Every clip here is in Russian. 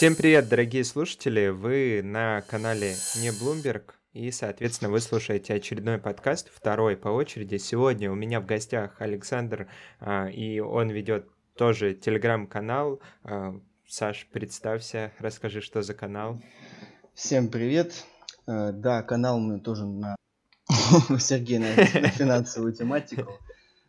Всем привет, дорогие слушатели! Вы на канале Не Bloomberg, и, соответственно, вы слушаете очередной подкаст, второй по очереди. Сегодня у меня в гостях Александр, а, и он ведет тоже телеграм-канал. А, Саш, представься, расскажи, что за канал. Всем привет! Э, да, канал меня тоже на Сергей на финансовую тематику.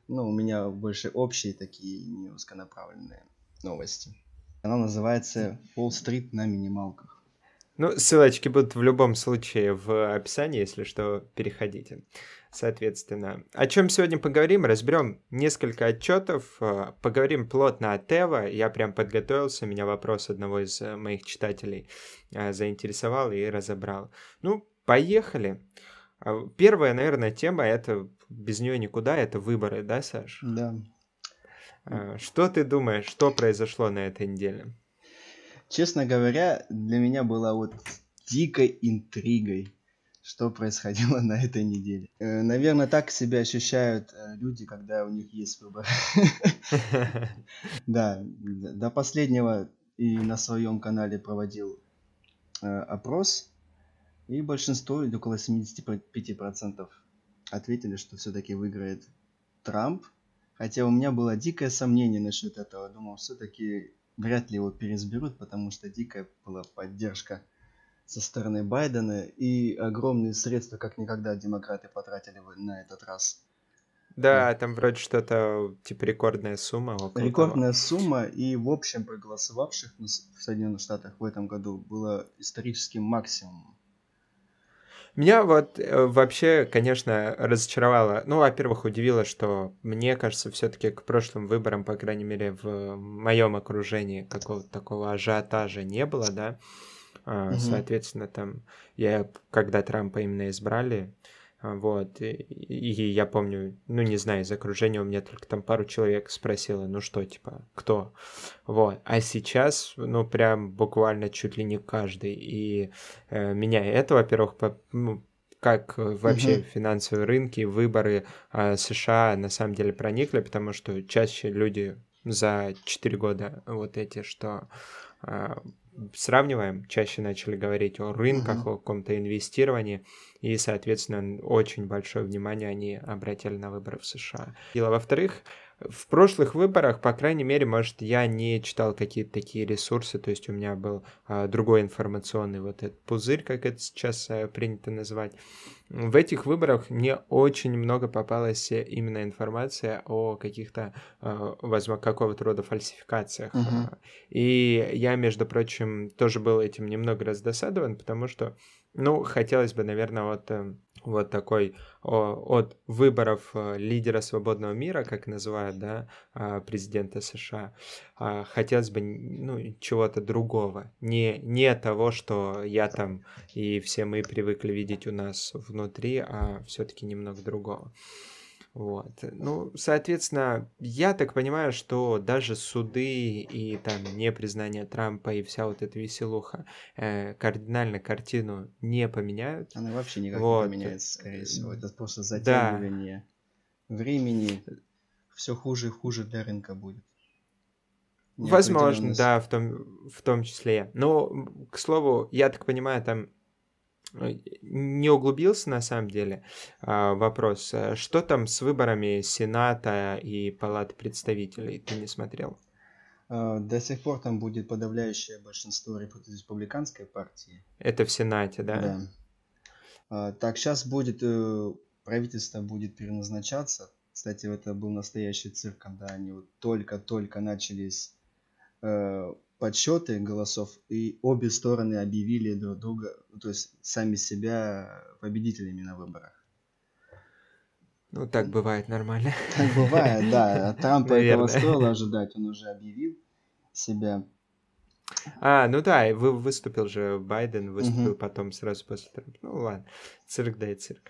Ну, у меня больше общие такие, не узконаправленные новости. Канал называется Street на минималках. Ну, ссылочки будут в любом случае в описании, если что, переходите. Соответственно, о чем сегодня поговорим? Разберем несколько отчетов, э, поговорим плотно о Тева. Я прям подготовился, меня вопрос одного из э, моих читателей э, заинтересовал и разобрал. Ну, поехали. Первая, наверное, тема это без нее никуда, это выборы, да, Саш? Да. Что ты думаешь, что произошло на этой неделе? Честно говоря, для меня было вот дикой интригой, что происходило на этой неделе. Э, наверное, так себя ощущают э, люди, когда у них есть выбор. Да, до последнего и на своем канале проводил э, опрос, и большинство, около 75% ответили, что все-таки выиграет Трамп. Хотя у меня было дикое сомнение насчет этого. Думал, все-таки вряд ли его переизберут, потому что дикая была поддержка со стороны Байдена и огромные средства, как никогда демократы потратили на этот раз. Да, да. там вроде что-то типа рекордная сумма. Рекордная того. сумма, и в общем проголосовавших в Соединенных Штатах в этом году было историческим максимумом. Меня вот э, вообще, конечно, разочаровало. Ну, во-первых, удивило, что мне кажется, все-таки к прошлым выборам, по крайней мере, в моем окружении какого-то такого ажиотажа не было, да. Угу. Соответственно, там я, когда Трампа именно избрали, вот, и, и я помню, ну, не знаю, из окружения у меня только там пару человек спросило, ну что, типа, кто? Вот, а сейчас, ну, прям буквально чуть ли не каждый, и э, меня это, во-первых, по, ну, как вообще угу. финансовые рынки, выборы э, США на самом деле проникли, потому что чаще люди за 4 года вот эти, что э, сравниваем, чаще начали говорить о рынках, uh-huh. о каком-то инвестировании, и, соответственно, очень большое внимание они обратили на выборы в США. И, во-вторых, в прошлых выборах, по крайней мере, может, я не читал какие-то такие ресурсы, то есть у меня был а, другой информационный вот этот пузырь, как это сейчас а, принято называть. В этих выборах мне очень много попалась именно информация о каких-то, а, возможно, какого-то рода фальсификациях. Uh-huh. И я, между прочим, тоже был этим немного раздосадован, потому что ну, хотелось бы, наверное, вот, э, вот такой от выборов э, лидера свободного мира, как называют, да, а, президента США, а, хотелось бы, ну, чего-то другого, не, не того, что я там и все мы привыкли видеть у нас внутри, а все-таки немного другого. Вот. Ну, соответственно, я так понимаю, что даже суды и там непризнание Трампа и вся вот эта веселуха э, кардинально картину не поменяют. Она вообще никак вот. не поменяется, скорее всего. Это просто затягивание да. времени. Все хуже и хуже для рынка будет. Возможно, да, в том, в том числе. Но, к слову, я так понимаю, там не углубился на самом деле а, вопрос. Э, что там с выборами Сената и Палаты представителей? Ты не смотрел? А, до сих пор там будет подавляющее большинство республиканской партии. Это в Сенате, да? Да. А, так, сейчас будет э, правительство будет переназначаться. Кстати, это был настоящий цирк, когда они вот только-только начались подсчеты голосов, и обе стороны объявили друг друга, ну, то есть сами себя победителями на выборах. Ну, так бывает нормально. Так бывает, да. Трампа этого стоило ожидать, он уже объявил себя а, ну да, вы, выступил же Байден, выступил угу. потом сразу после Трампа. Ну ладно, цирк да и цирк.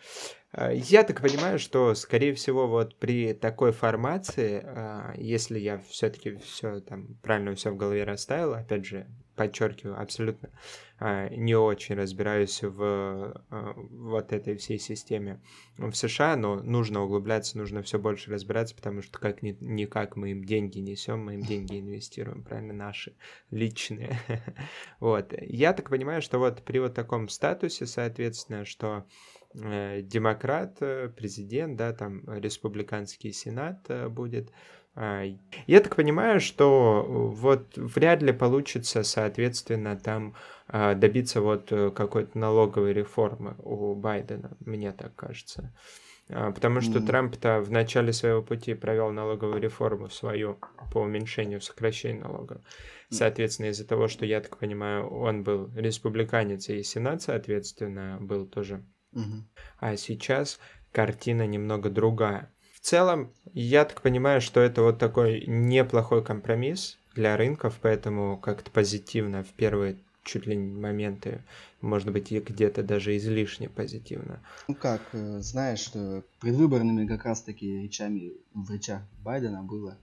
А, я так понимаю, что, скорее всего, вот при такой формации, а, если я все-таки все там правильно все в голове расставил, опять же, подчеркиваю, абсолютно а, не очень разбираюсь в а, вот этой всей системе в США, но нужно углубляться, нужно все больше разбираться, потому что как ни, никак мы им деньги несем, мы им деньги инвестируем, правильно, наши личные. вот. Я так понимаю, что вот при вот таком статусе, соответственно, что э, демократ, э, президент, да, там республиканский сенат э, будет, я так понимаю, что вот вряд ли получится, соответственно, там а, добиться вот э, какой-то налоговой реформы у Байдена, мне так кажется. А, потому что mm. Трамп-то в начале своего пути провел налоговую реформу свою по уменьшению, сокращению налогов. Соответственно, из-за того, что, я так понимаю, он был республиканец, и Сенат, соответственно, был тоже. Mm-hmm. А сейчас картина немного другая. В целом, я так понимаю, что это вот такой неплохой компромисс для рынков, поэтому как-то позитивно в первые чуть ли не моменты, может быть, и где-то даже излишне позитивно. Ну как, э, знаешь, предвыборными как раз-таки речами в речах Байдена было,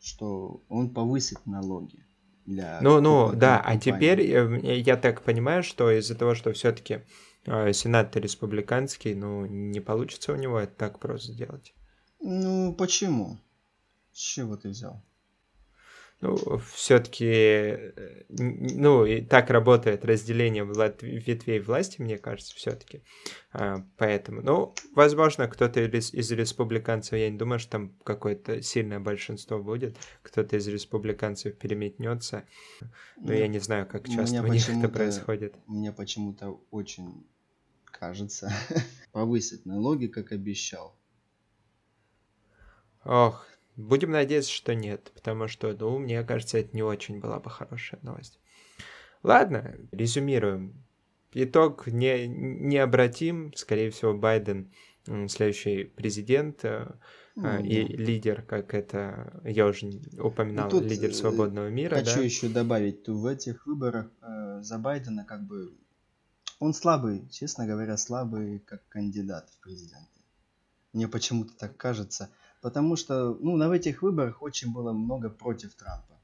что он повысит налоги. Для ну, ну, да, компании. а теперь э, я так понимаю, что из-за того, что все-таки э, Сенат республиканский, ну, не получится у него это так просто сделать. Ну, почему? С чего ты взял? Ну, все-таки, э, ну, и так работает разделение вла- ветвей власти, мне кажется, все-таки. А, поэтому, ну, возможно, кто-то из, из республиканцев, я не думаю, что там какое-то сильное большинство будет, кто-то из республиканцев переметнется. Но ну, я не знаю, как часто у них это происходит. Мне почему-то очень кажется, повысить налоги, как обещал. Ох, будем надеяться, что нет, потому что, ну, мне кажется, это не очень была бы хорошая новость. Ладно, резюмируем. Итог не, необратим. Скорее всего, Байден следующий президент ну, и да. лидер, как это я уже упоминал, ну, лидер э, свободного мира. Хочу да? еще добавить, в этих выборах э, за Байдена как бы он слабый, честно говоря, слабый как кандидат в президенты. Мне почему-то так кажется потому что ну, на этих выборах очень было много против Трампа.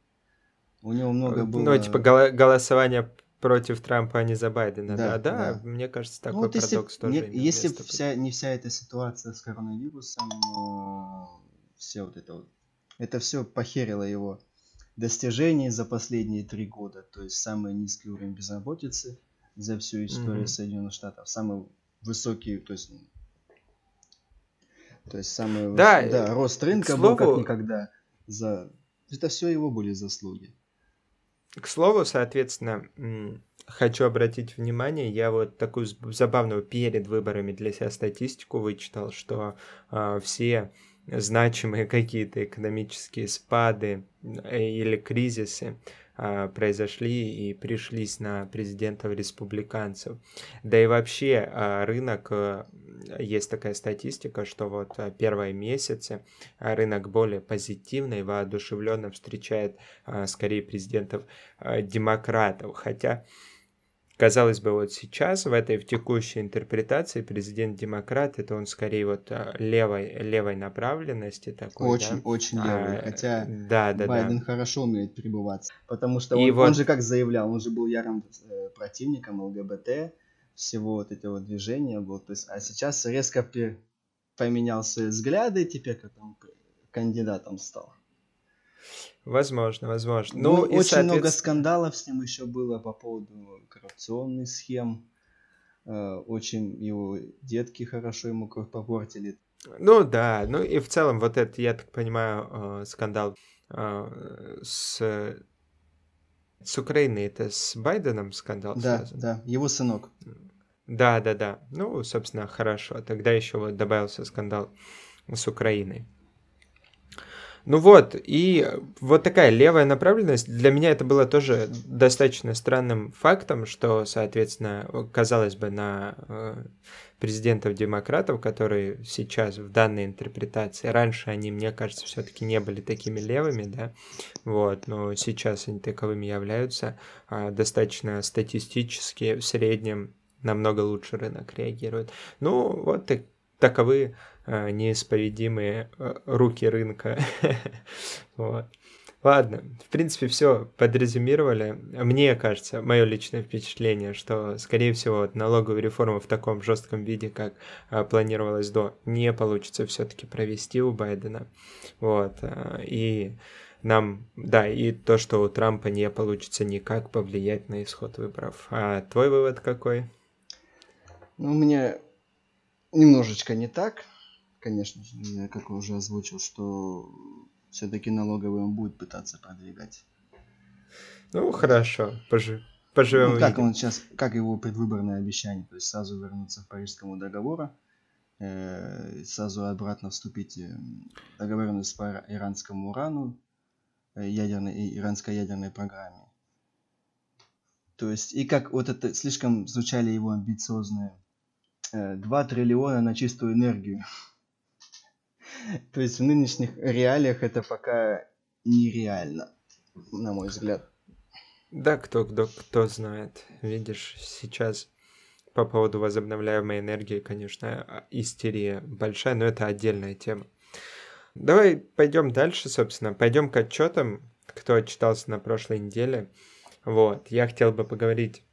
У него много было... Ну, типа голосование против Трампа, а не за Байдена. Да, да, да, да. мне кажется, ну, такой ну, вот парадокс тоже. Не, если вся, не вся эта ситуация с коронавирусом, все вот это вот, это все похерило его достижения за последние три года. То есть самый низкий уровень безработицы за всю историю mm-hmm. Соединенных Штатов, самый высокий, то есть то есть самый да, да, рост рынка слову, был как никогда. За... Это все его были заслуги. К слову, соответственно, хочу обратить внимание, я вот такую забавную перед выборами для себя статистику вычитал, что э, все значимые какие-то экономические спады э, или кризисы а, произошли и пришлись на президентов республиканцев. Да и вообще а, рынок, э, есть такая статистика, что вот а, первые месяцы рынок более позитивный, воодушевленно встречает скорее президентов демократов, хотя Казалось бы, вот сейчас, в этой в текущей интерпретации, президент-демократ, это он скорее вот а, левой, левой направленности такой, Очень, да? очень левый, а, хотя да, да, Байден да. хорошо умеет пребываться, потому что он, вот... он же как заявлял, он же был ярым э, противником ЛГБТ, всего вот этого движения был, то есть, а сейчас резко поменял свои взгляды, теперь как он кандидатом стал. Возможно, возможно. Ну, ну очень соответственно... много скандалов с ним еще было по поводу коррупционных схем. Э, очень его детки хорошо ему попортили. Ну да, ну и в целом вот этот, я так понимаю, э, скандал э, с с Украиной, это с Байденом скандал Да, связан? да, его сынок. Да, да, да. Ну, собственно, хорошо. Тогда еще вот добавился скандал с Украиной. Ну вот, и вот такая левая направленность, для меня это было тоже достаточно странным фактом, что, соответственно, казалось бы, на э, президентов-демократов, которые сейчас в данной интерпретации, раньше они, мне кажется, все-таки не были такими левыми, да, вот, но сейчас они таковыми являются, а, достаточно статистически в среднем намного лучше рынок реагирует. Ну, вот так, таковы неисповедимые э, руки рынка. вот. Ладно, в принципе, все подрезюмировали. Мне кажется, мое личное впечатление, что, скорее всего, налоговую реформу в таком жестком виде, как а, планировалось до, не получится все-таки провести у Байдена. Вот. А, и нам, да, и то, что у Трампа не получится никак повлиять на исход выборов. А твой вывод какой? Ну, у меня немножечко не так, конечно же, я как уже озвучил, что все-таки налоговый он будет пытаться продвигать. Ну, хорошо, пожи, поживем. Ну, как он сейчас, как его предвыборное обещание, то есть сразу вернуться к Парижскому договору, э, сразу обратно вступить в договоренность по иранскому урану, э, ядерной, иранской ядерной программе. То есть, и как вот это слишком звучали его амбициозные э, 2 триллиона на чистую энергию. То есть в нынешних реалиях это пока нереально, на мой взгляд. Да, кто, кто, кто знает. Видишь, сейчас по поводу возобновляемой энергии, конечно, истерия большая, но это отдельная тема. Давай пойдем дальше, собственно. Пойдем к отчетам, кто отчитался на прошлой неделе. Вот, я хотел бы поговорить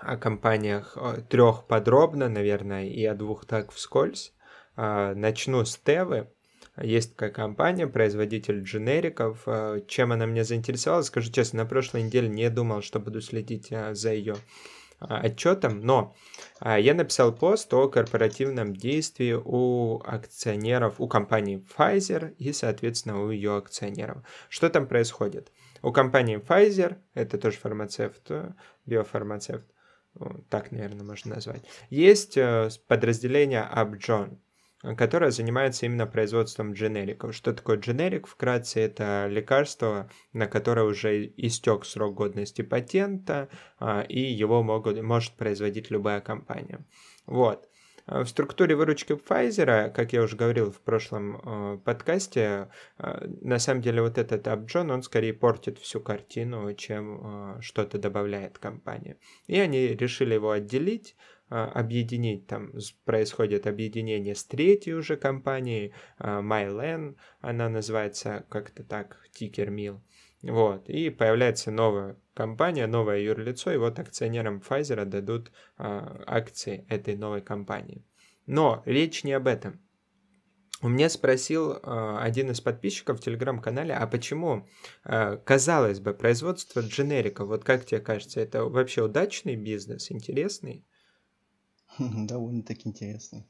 о компаниях трех подробно, наверное, и о двух так вскользь. А, начну с Тевы. Есть такая компания, производитель дженериков. А, чем она меня заинтересовала, скажу честно, на прошлой неделе не думал, что буду следить а, за ее отчетом, но я написал пост о корпоративном действии у акционеров, у компании Pfizer и, соответственно, у ее акционеров. Что там происходит? У компании Pfizer, это тоже фармацевт, биофармацевт, так, наверное, можно назвать, есть э, подразделение Upjohn которая занимается именно производством дженериков. Что такое дженерик? Вкратце, это лекарство, на которое уже истек срок годности патента, а, и его могут, может производить любая компания. Вот. А, в структуре выручки Pfizer, как я уже говорил в прошлом э, подкасте, э, на самом деле вот этот Upjohn, он скорее портит всю картину, чем э, что-то добавляет компания. И они решили его отделить, объединить, там происходит объединение с третьей уже компанией, а, MyLan, она называется как-то так, Ticker Mill. Вот, и появляется новая компания, новое юрлицо, и вот акционерам Pfizer дадут а, акции этой новой компании. Но речь не об этом. У меня спросил э, один из подписчиков в телеграм-канале, а почему, э, казалось бы, производство дженерика, вот как тебе кажется, это вообще удачный бизнес, интересный? Довольно-таки интересный.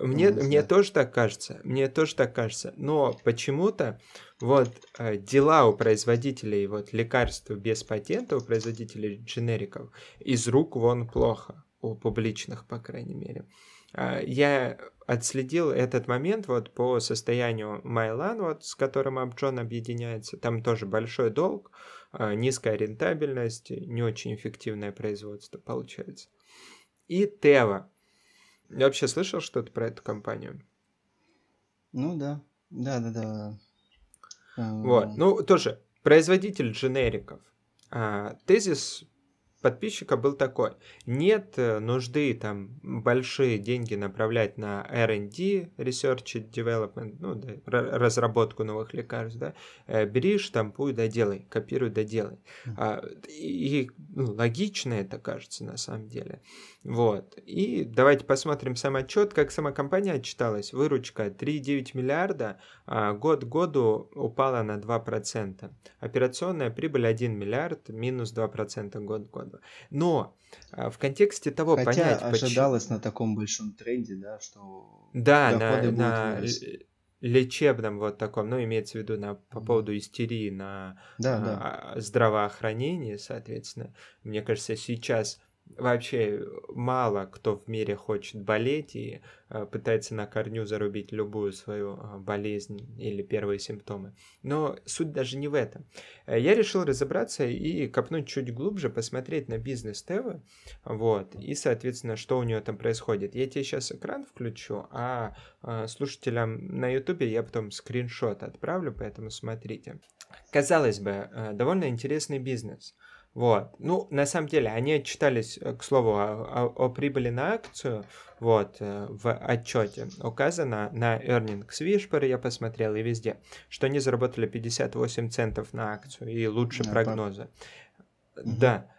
Мне, мне тоже так кажется, мне тоже так кажется, но почему-то вот э, дела у производителей вот лекарств без патента, у производителей дженериков из рук вон плохо, у публичных, по крайней мере. Э, я отследил этот момент вот по состоянию Майлан, вот с которым Апджон объединяется, там тоже большой долг, э, низкая рентабельность, не очень эффективное производство получается и Тева. Я вообще слышал что-то про эту компанию? Ну да, да, да, да. Вот, ну тоже производитель дженериков. А, тезис подписчика был такой. Нет э, нужды там большие деньги направлять на R&D, Research and Development, ну, да, разработку новых лекарств, да. Э, бери, штампуй, да делай, копируй, да делай. А, и ну, логично это кажется на самом деле. Вот. И давайте посмотрим сам отчет, как сама компания отчиталась. Выручка 3,9 миллиарда, а год году упала на 2%. Операционная прибыль 1 миллиард, минус 2% год году. Но а, в контексте того Хотя понять, ожидалось почему... на таком большом тренде, да, что да, на, на лечебном вот таком, ну, имеется в виду на, по поводу истерии на да, а, да. здравоохранение, соответственно. Мне кажется, сейчас вообще мало кто в мире хочет болеть и э, пытается на корню зарубить любую свою э, болезнь или первые симптомы. Но суть даже не в этом. Э, я решил разобраться и копнуть чуть глубже, посмотреть на бизнес Тевы, вот, и, соответственно, что у нее там происходит. Я тебе сейчас экран включу, а слушателям на ютубе я потом скриншот отправлю, поэтому смотрите. Казалось бы, довольно интересный бизнес – Вот. Ну, на самом деле, они отчитались, э, к слову, о, о, о прибыли на акцию. Вот, э, в отчете указано на earnings Whisper, я посмотрел, и везде, что они заработали 58 центов на акцию и лучше да, прогноза. Да.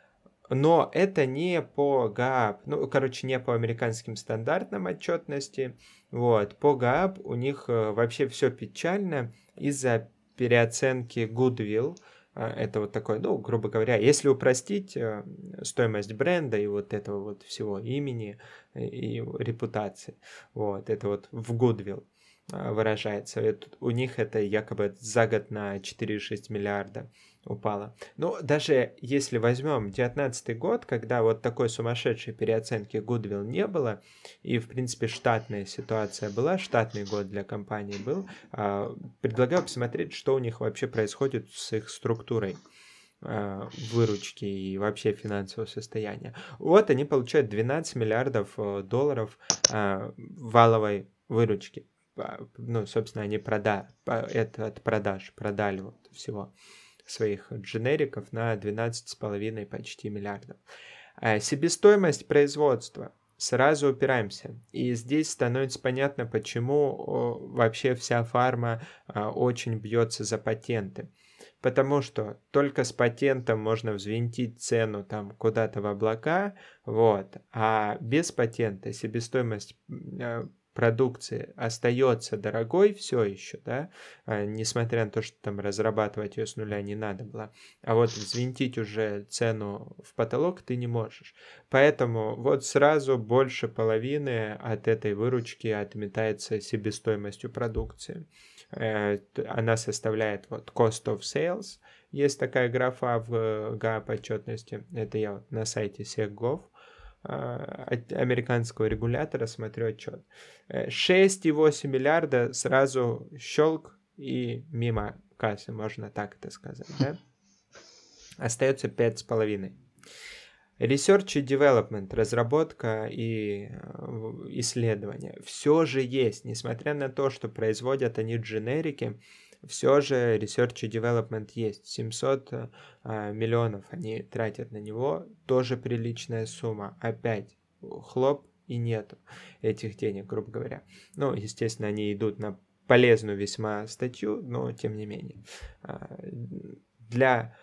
Но это не по ГАП, ну, короче, не по американским стандартам отчетности. Вот, по ГАП у них э, вообще все печально из-за переоценки Goodwill. А, это вот такой, ну, грубо говоря, если упростить э, стоимость бренда и вот этого вот всего имени и репутации, вот, это вот в Goodwill а, выражается. Это, у них это якобы за год на 4,6 миллиарда упала. Ну, даже если возьмем 19 год, когда вот такой сумасшедшей переоценки Goodwill не было, и, в принципе, штатная ситуация была, штатный год для компании был, э, предлагаю посмотреть, что у них вообще происходит с их структурой э, выручки и вообще финансового состояния. Вот они получают 12 миллиардов э, долларов э, валовой выручки. Ну, собственно, они прода... это от продаж, продали вот всего своих дженериков на 12,5 почти миллиардов. А себестоимость производства. Сразу упираемся. И здесь становится понятно, почему вообще вся фарма а, очень бьется за патенты. Потому что только с патентом можно взвинтить цену там куда-то в облака, вот, а без патента себестоимость а, продукции остается дорогой все еще, да, а, несмотря на то, что там разрабатывать ее с нуля не надо было, а вот взвинтить уже цену в потолок ты не можешь. Поэтому вот сразу больше половины от этой выручки отметается себестоимостью продукции. Э, она составляет вот cost of sales, есть такая графа в ГАП отчетности, это я вот на сайте SecGov, а, американского регулятора, смотрю отчет. 6,8 э, миллиарда сразу щелк и мимо кассы, можно так это сказать, да? Остается 5,5. Research и development, разработка и э, исследования. Все же есть, несмотря на то, что производят они дженерики, все же Research и Development есть. 700 а, миллионов они тратят на него. Тоже приличная сумма. Опять хлоп и нету этих денег, грубо говоря. Ну, естественно, они идут на полезную весьма статью, но тем не менее. А, для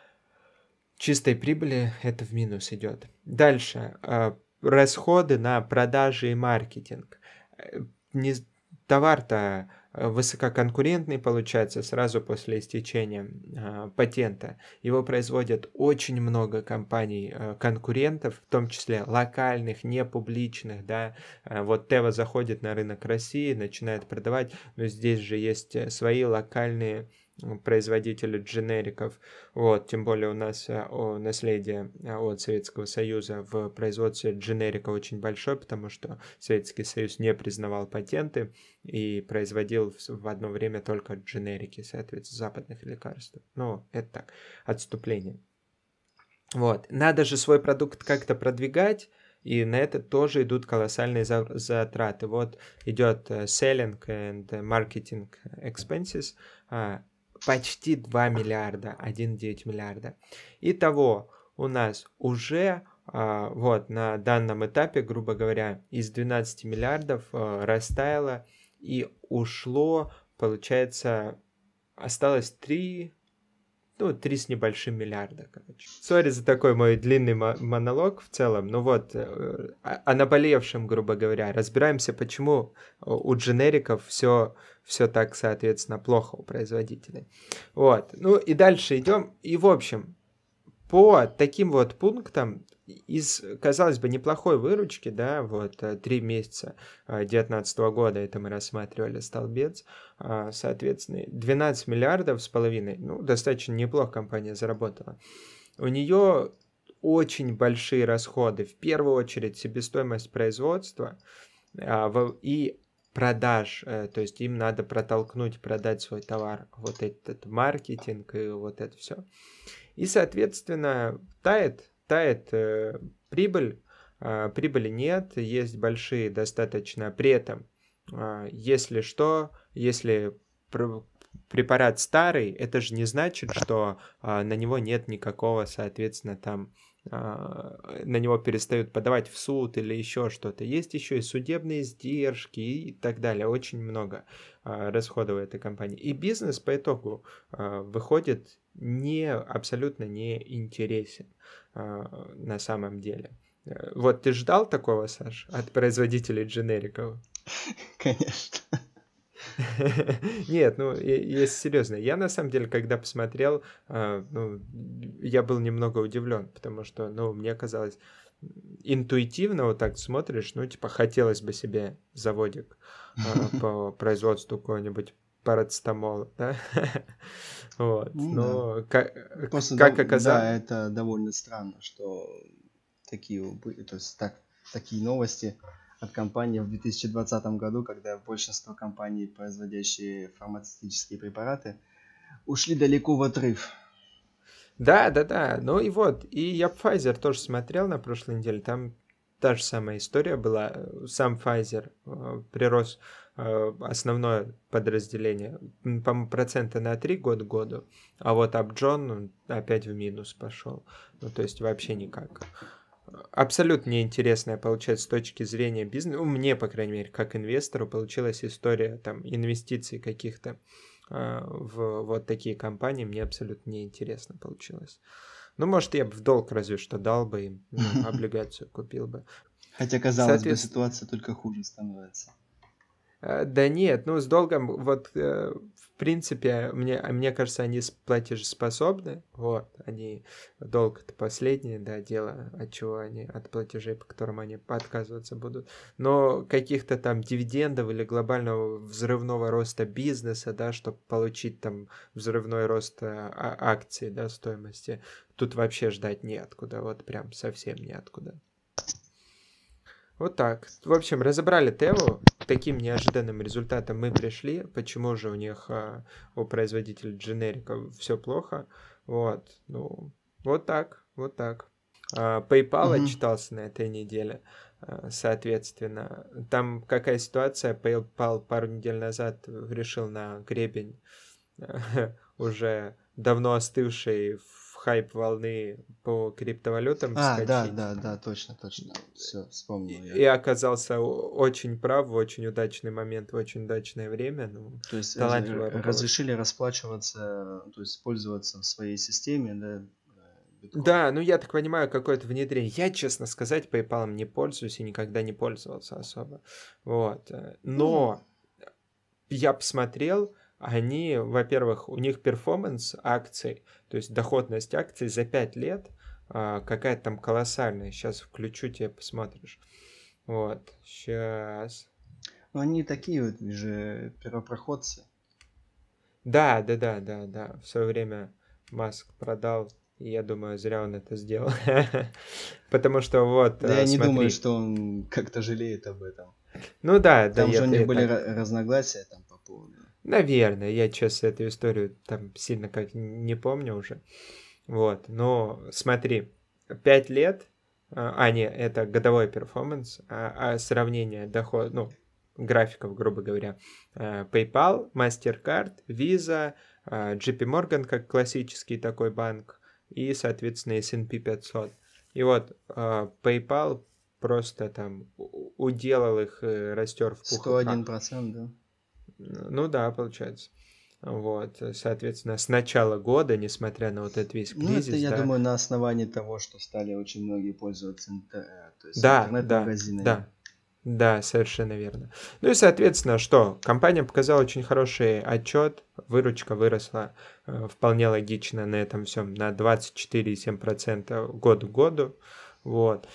чистой прибыли это в минус идет. Дальше. А, расходы на продажи и маркетинг. Э, не, товар-то Э, высококонкурентный получается сразу после истечения э, патента. Его производят очень много компаний э, конкурентов, в том числе локальных, не публичных, да. Э, вот Тева заходит на рынок России, начинает продавать, но здесь же есть э, свои локальные производителю дженериков. Вот, тем более у нас э, о, наследие э, от Советского Союза в производстве дженерика очень большое, потому что Советский Союз не признавал патенты и производил в одно время только дженерики, соответственно, западных лекарств. Ну, это так, отступление. Вот, надо же свой продукт как-то продвигать, и на это тоже идут колоссальные затраты. Вот идет э, selling and marketing expenses, а, почти 2 миллиарда, 1,9 миллиарда. Итого у нас уже а, вот на данном этапе, грубо говоря, из 12 миллиардов а, растаяло и ушло, получается, осталось 3, ну, 3 с небольшим миллиарда, короче. Сори за такой мой длинный монолог в целом, ну вот, э, о наболевшем, грубо говоря. Разбираемся, почему у дженериков все все так, соответственно, плохо у производителей. Вот. Ну и дальше идем. И, в общем, по таким вот пунктам из, казалось бы, неплохой выручки, да, вот, э, три месяца 2019 э, года, это мы рассматривали столбец, а, соответственно, 12 миллиардов с половиной, ну, достаточно неплохо компания заработала. У нее очень большие расходы, в первую очередь себестоимость производства, а, и продаж, э, то есть им надо протолкнуть, продать свой товар, вот этот маркетинг и вот это все. И, соответственно, тает, тает э, прибыль, э, прибыли нет, есть большие достаточно, при этом, э, если что, если препарат старый, это же не значит, что а, на него нет никакого, соответственно, там на него перестают подавать в суд или еще что-то. Есть еще и судебные издержки и так далее. Очень много расходов этой компании. И бизнес по итогу выходит не абсолютно не интересен а, на самом деле. Э, вот ты ждал такого, Саш, от производителей дженериков? Конечно. Нет, ну, если серьезно, я на самом деле, когда посмотрел, а, ну, я был немного удивлен, потому что, ну, мне казалось, интуитивно вот так смотришь, ну, типа, хотелось бы себе заводик а, по производству какого-нибудь парацетамола, да? вот, ну, но да. как, Просто как оказалось... Да, это довольно странно, что такие, то есть так, такие новости от компании в 2020 году, когда большинство компаний, производящие фармацевтические препараты, ушли далеко в отрыв. Да, да, да. Ну и вот, и я Pfizer тоже смотрел на прошлой неделе, там та же самая история была. Сам Pfizer э, прирос основное подразделение, по-моему, процента на 3 год к году, а вот Upjohn опять в минус пошел. Ну, то есть вообще никак абсолютно неинтересная, получается, с точки зрения бизнеса, ну, мне, по крайней мере, как инвестору, получилась история там инвестиций каких-то э, в вот такие компании, мне абсолютно неинтересно получилось. Ну, может, я бы в долг разве что дал бы им, ну, облигацию купил бы. Хотя, казалось бы, ситуация только хуже становится. Э, да нет, ну с долгом, вот э, в принципе, мне, мне кажется, они платежеспособны, вот, они, долг это последнее, да, дело, от чего они, от платежей, по которым они отказываться будут, но каких-то там дивидендов или глобального взрывного роста бизнеса, да, чтобы получить там взрывной рост э, а, акций, да, стоимости, тут вообще ждать неоткуда, вот прям совсем неоткуда. Вот так. В общем, разобрали. К таким неожиданным результатам мы пришли. Почему же у них, а, у производителей дженериков все плохо? Вот. Ну, вот так. Вот так. А, PayPal mm-hmm. отчитался на этой неделе. А, соответственно, там какая ситуация? PayPal пару недель назад решил на гребень уже давно остывший в хайп волны по криптовалютам а, вскочить. да, да, да, точно, точно. Все, вспомнил. И, и оказался очень прав в очень удачный момент, в очень удачное время. Ну, то есть разрешили расплачиваться, то есть пользоваться в своей системе, да, Биткоин. Да, ну я так понимаю, какое-то внедрение. Я, честно сказать, PayPal не пользуюсь и никогда не пользовался особо. Вот. Но mm. я посмотрел, они, во-первых, у них перформанс акций, то есть доходность акций за 5 лет а, какая-то там колоссальная. Сейчас включу тебе, посмотришь. Вот, сейчас. Ну, они такие вот же первопроходцы. Да, да, да, да, да. В свое время Маск продал, и я думаю, зря он это сделал. Потому что вот. Да, я не думаю, что он как-то жалеет об этом. Ну да, да. Там же у них были разногласия там по поводу Наверное, я, честно, эту историю там сильно как не помню уже. Вот, но смотри, 5 лет, а, а не, это годовой перформанс, а, а сравнение доход, ну, графиков, грубо говоря, а, PayPal, MasterCard, Visa, а, JP Morgan как классический такой банк и, соответственно, S&P 500. И вот PayPal просто там уделал их, э, растер в пух 101%, да. Ну да, получается. Вот, соответственно, с начала года, несмотря на вот этот весь кризис... Ну, это, я да, думаю, на основании того, что стали очень многие пользоваться. Э, то есть да, интернет-магазинами. Да, да, да, совершенно верно. Ну и, соответственно, что? Компания показала очень хороший отчет, выручка выросла э, вполне логично на этом всем, на 24,7% год к году. Вот.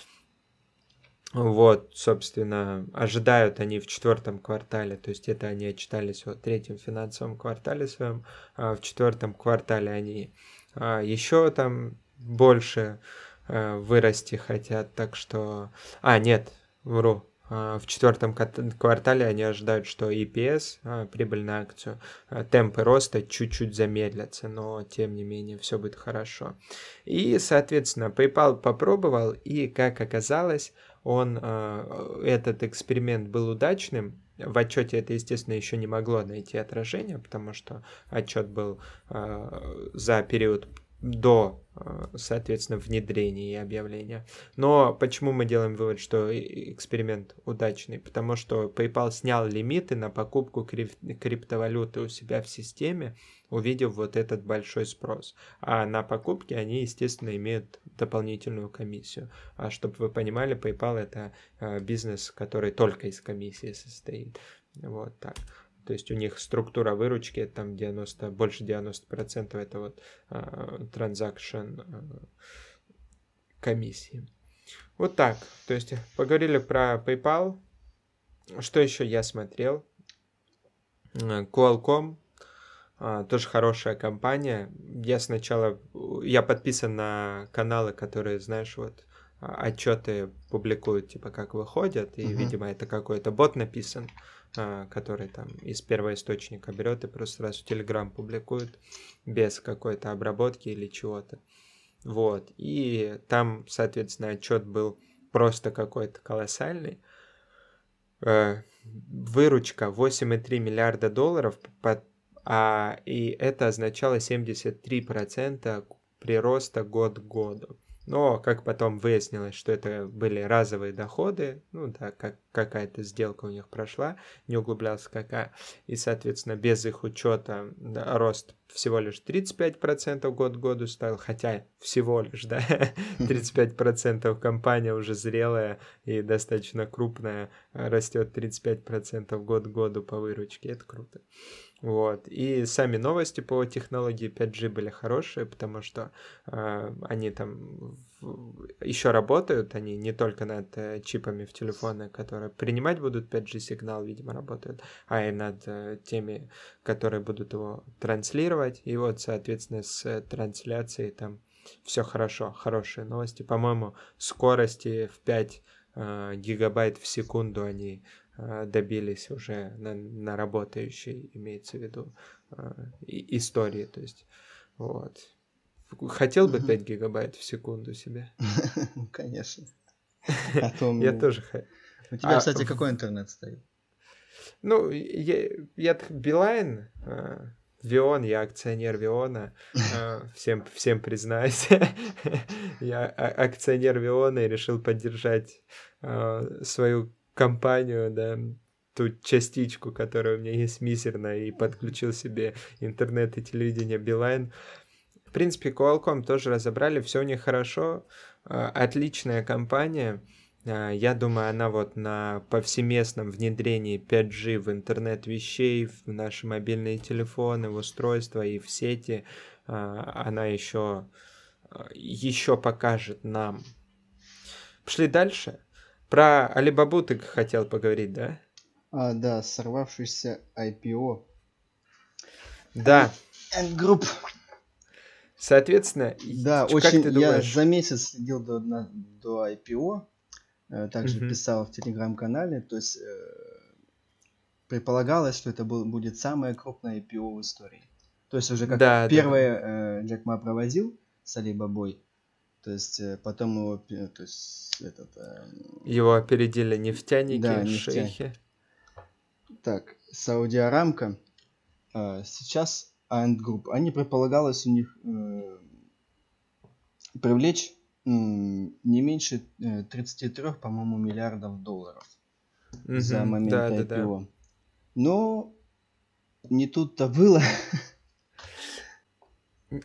Вот, собственно, ожидают они в четвертом квартале, то есть это они отчитались о третьем финансовом квартале своем, а в четвертом квартале они а, еще там больше а, вырасти хотят, так что... А, нет, вру, а, в четвертом квартале они ожидают, что EPS, а, прибыль на акцию, темпы роста чуть-чуть замедлятся, но тем не менее все будет хорошо. И, соответственно, PayPal попробовал, и, как оказалось, он, э, этот эксперимент был удачным, В отчете это, естественно, еще не могло найти отражение, потому что отчет был э, за период до, э, соответственно, внедрения и объявления. Но почему мы делаем вывод, что эксперимент удачный? Потому что PayPal снял лимиты на покупку крип- криптовалюты у себя в системе, увидев вот этот большой спрос. А на покупки они, естественно, имеют дополнительную комиссию. А чтобы вы понимали, PayPal это э, бизнес, который только из комиссии состоит. Вот так. То есть у них структура выручки, там 90, больше 90% это вот транзакшн uh, комиссии. Вот так. То есть поговорили про PayPal. Что еще я смотрел? Qualcomm. Uh, тоже хорошая компания. Я сначала... Я подписан на каналы, которые, знаешь, вот отчеты публикуют, типа, как выходят, и, uh-huh. видимо, это какой-то бот написан. А, который там из первоисточника берет и просто сразу Telegram публикует без какой-то обработки или чего-то. Вот. И там, соответственно, отчет был просто какой-то колоссальный. Э, выручка 8,3 миллиарда долларов, а, и это означало 73% прироста год к году. Но, как потом выяснилось, что это были разовые доходы, ну да, как какая-то сделка у них прошла, не углублялся какая, и, соответственно, без их учета да, рост всего лишь 35% год к году стал, хотя всего лишь, да, 35% компания уже зрелая и достаточно крупная, растет 35% год к году по выручке, это круто. Вот. И сами новости по технологии 5G были хорошие, потому что э, они там еще работают, они не только над э, чипами в телефоны, которые принимать будут 5G сигнал, видимо, работают, а и над э, теми, которые будут его транслировать. И вот, соответственно, с трансляцией там все хорошо, хорошие новости. По-моему, скорости в 5 э, гигабайт в секунду они добились уже на, на работающей, имеется в виду, э, истории. То есть, вот. Хотел бы 5 гигабайт в секунду себе? Конечно. А Я тоже У тебя, а кстати, какой интернет стоит? Ну, я, я Билайн, Вион, я акционер Виона, всем, всем признаюсь. я а, акционер Виона и решил поддержать свою компанию, да, ту частичку, которая у меня есть мизерная, и подключил себе интернет и телевидение Билайн. В принципе, Qualcomm тоже разобрали, все у них хорошо, а, отличная компания. А, я думаю, она вот на повсеместном внедрении 5G в интернет вещей, в наши мобильные телефоны, в устройства и в сети, а, она еще, еще покажет нам. Пошли дальше. Про Алибабу ты хотел поговорить, да? А, да, сорвавшийся IPO. Да. And Group. Соответственно, да, как очень. Ты думаешь? Я за месяц следил до, до IPO, э, также mm-hmm. писал в телеграм-канале, то есть э, предполагалось, что это был, будет самое крупное IPO в истории. То есть уже как да, первое да. э, Джек Ма проводил с Алибабой, то есть э, потом его, то есть этот... Э, его опередили нефтяники, да, шейхи. Так, Сауди Арамка. Э, сейчас Ant Group. Они предполагалось у них э, привлечь э, не меньше э, 33, по-моему, миллиардов долларов угу, за момент да, IPO. Да, да. Но не тут-то было.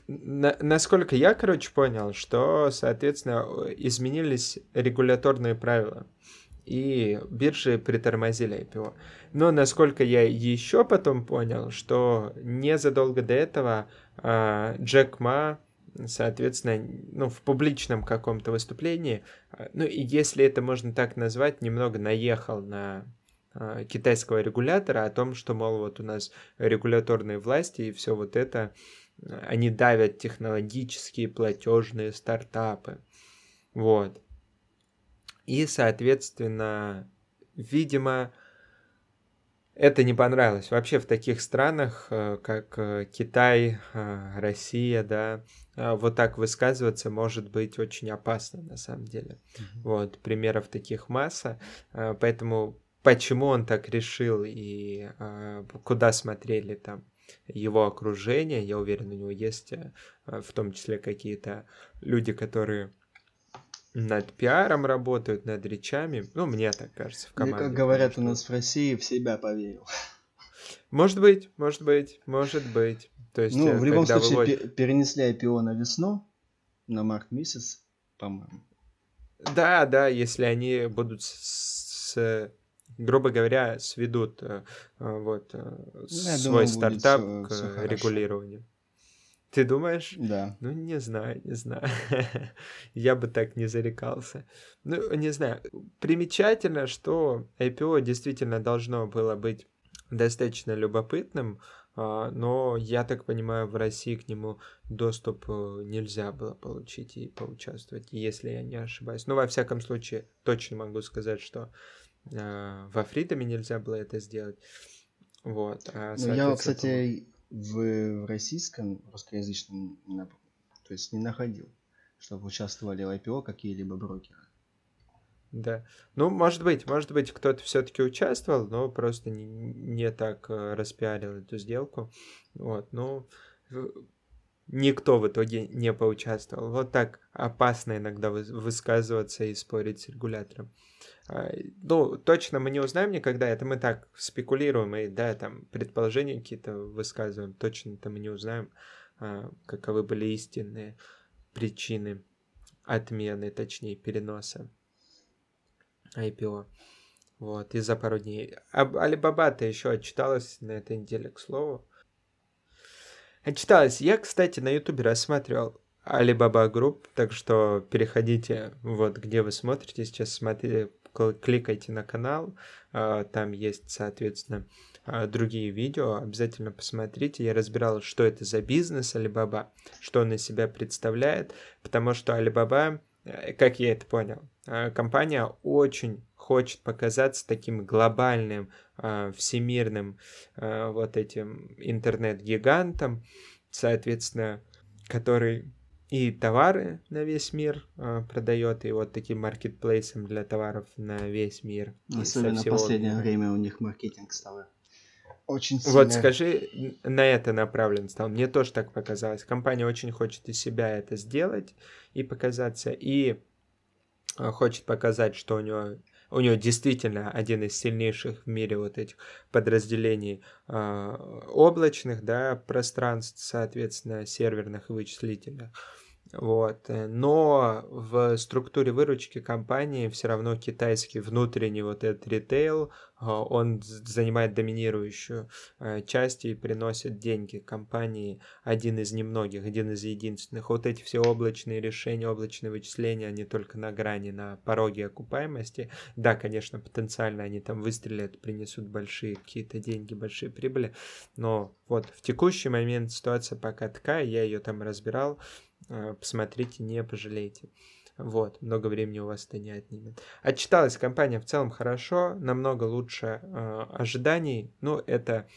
На, насколько я, короче, понял, что, соответственно, изменились регуляторные правила, и биржи притормозили IPO. Но насколько я еще потом понял, что незадолго до этого э, Джек Ма, соответственно, ну, в публичном каком-то выступлении, э, ну, и если это можно так назвать, немного наехал на э, китайского регулятора о том, что, мол, вот у нас регуляторные власти и все вот это они давят технологические платежные стартапы. Вот. И, соответственно, видимо, это не понравилось. Вообще в таких странах, э, как э, Китай, э, Россия, да, вот так высказываться может быть очень опасно на самом деле. Mm-hmm. Вот, примеров таких масса. Поэтому почему он так решил и куда смотрели там его окружение. Я уверен, у него есть э, в том числе какие-то люди, которые над пиаром работают, над речами. Ну, мне так кажется, в команде. Или, как говорят у нас в России, в себя поверил. Может быть, может быть, может быть. То есть, ну, в любом случае, вывод... перенесли IPO на весну, на март месяц, по-моему. Да, да, если они будут с грубо говоря, сведут э, э, вот э, ну, свой думаю, стартап все, к все регулированию. Ты думаешь? Да. Ну, не знаю, не знаю. Я бы так не зарекался. Ну, не знаю. Примечательно, что IPO действительно должно было быть достаточно любопытным, а, но, я так понимаю, в России к нему доступ нельзя было получить и поучаствовать, если я не ошибаюсь. Ну, во всяком случае, точно могу сказать, что во Фридоме нельзя было это сделать. Вот. А, ну, я, кстати, в российском, русскоязычном, то есть не находил, чтобы участвовали в IPO какие-либо брокеры. Да. Ну, может быть, может быть, кто-то все-таки участвовал, но просто не, не так э, распиарил эту сделку. Вот, ну, никто в итоге не поучаствовал. Вот так опасно иногда высказываться и спорить с регулятором. А, ну, точно мы не узнаем никогда, это мы так спекулируем и, да, там, предположения какие-то высказываем, точно это мы не узнаем, а, каковы были истинные причины отмены, точнее, переноса IPO. Вот, и за пару дней. Алибаба-то еще отчиталась на этой неделе, к слову. Отчиталась. Я, кстати, на ютубе рассматривал Alibaba Group, так что переходите, вот, где вы смотрите сейчас, смотрите, кликайте на канал, а, там есть, соответственно, а, другие видео, обязательно посмотрите. Я разбирал, что это за бизнес Alibaba, что он из себя представляет, потому что Alibaba, как я это понял, а, компания очень хочет показаться таким глобальным, всемирным вот этим интернет-гигантом, соответственно, который и товары на весь мир э, продает, и вот таким маркетплейсом для товаров на весь мир. Особенно в последнее время у них маркетинг стал очень сильно. Вот скажи, на это направлен стал. Мне тоже так показалось. Компания очень хочет из себя это сделать и показаться, и э, хочет показать, что у него у него действительно один из сильнейших в мире вот этих подразделений э, облачных, да, пространств, соответственно, серверных и вычислительных. Вот. Э, но в структуре выручки компании все равно китайский внутренний вот этот ритейл, а, он занимает доминирующую э, часть и приносит деньги компании. Один из немногих, один из единственных. Вот эти все облачные решения, облачные вычисления, они только на грани, на пороге окупаемости. Да, конечно, потенциально они там выстрелят, принесут большие какие-то деньги, большие прибыли. Но вот в текущий момент ситуация пока такая, я ее там разбирал. Э, посмотрите, не пожалеете. Вот, много времени у вас это не отнимет. Отчиталась компания в целом хорошо, намного лучше э, ожиданий. Ну, это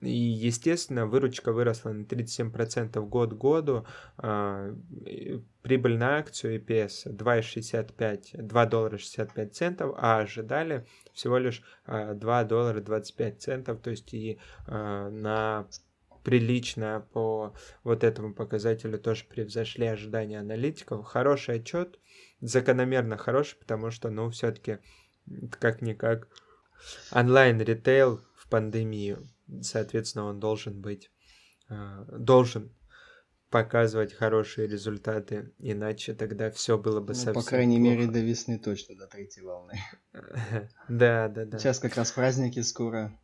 и, естественно, выручка выросла на 37% год к году. Э, прибыль на акцию EPS 2,65, 2 доллара 65 центов, а ожидали всего лишь э, 2 доллара 25 центов, то есть и э, на прилично по вот этому показателю тоже превзошли ожидания аналитиков. Хороший отчет, закономерно хороший, потому что, ну, все-таки, как-никак, онлайн-ритейл в пандемию, соответственно, он должен быть, э, должен показывать хорошие результаты, иначе тогда все было бы ну, совсем По крайней плохо. мере, до весны точно, до третьей волны. Да, да, да. Сейчас как раз праздники скоро.